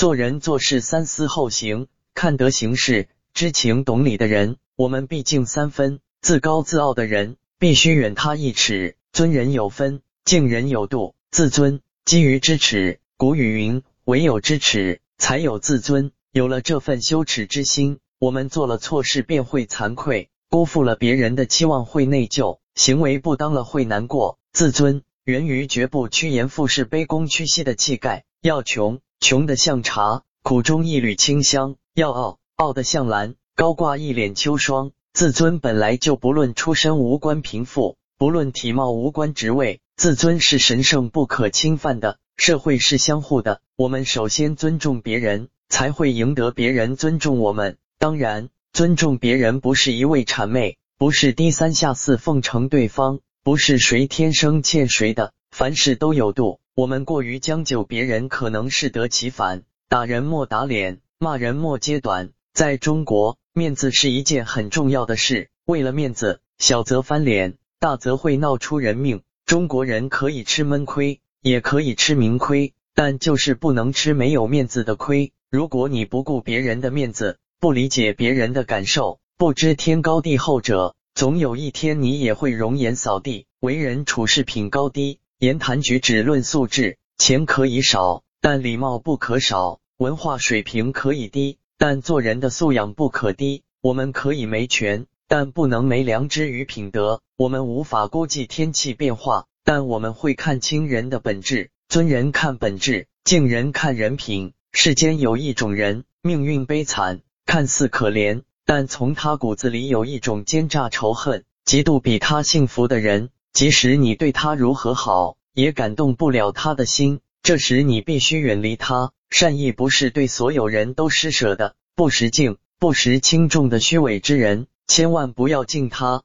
做人做事三思后行，看得行事，知情懂理的人，我们必敬三分；自高自傲的人，必须远他一尺。尊人有分，敬人有度。自尊基于知耻。古语云：“唯有知耻，才有自尊。”有了这份羞耻之心，我们做了错事便会惭愧，辜负了别人的期望会内疚，行为不当了会难过。自尊源于绝不趋炎附势、卑躬屈膝的气概。要穷，穷的像茶，苦中一缕清香；要傲，傲的像兰，高挂一脸秋霜。自尊本来就不论出身，无关贫富。不论体貌，无关职位，自尊是神圣不可侵犯的。社会是相互的，我们首先尊重别人，才会赢得别人尊重我们。当然，尊重别人不是一味谄媚，不是低三下四奉承对方，不是谁天生欠谁的。凡事都有度，我们过于将就别人，可能适得其反。打人莫打脸，骂人莫揭短。在中国，面子是一件很重要的事，为了面子，小则翻脸。大则会闹出人命。中国人可以吃闷亏，也可以吃明亏，但就是不能吃没有面子的亏。如果你不顾别人的面子，不理解别人的感受，不知天高地厚者，总有一天你也会容颜扫地。为人处事品高低，言谈举止论素质。钱可以少，但礼貌不可少；文化水平可以低，但做人的素养不可低。我们可以没权。但不能没良知与品德。我们无法估计天气变化，但我们会看清人的本质。尊人看本质，敬人看人品。世间有一种人，命运悲惨，看似可怜，但从他骨子里有一种奸诈仇恨，嫉妒比他幸福的人。即使你对他如何好，也感动不了他的心。这时你必须远离他。善意不是对所有人都施舍的。不识敬、不识轻重的虚伪之人。千万不要敬他，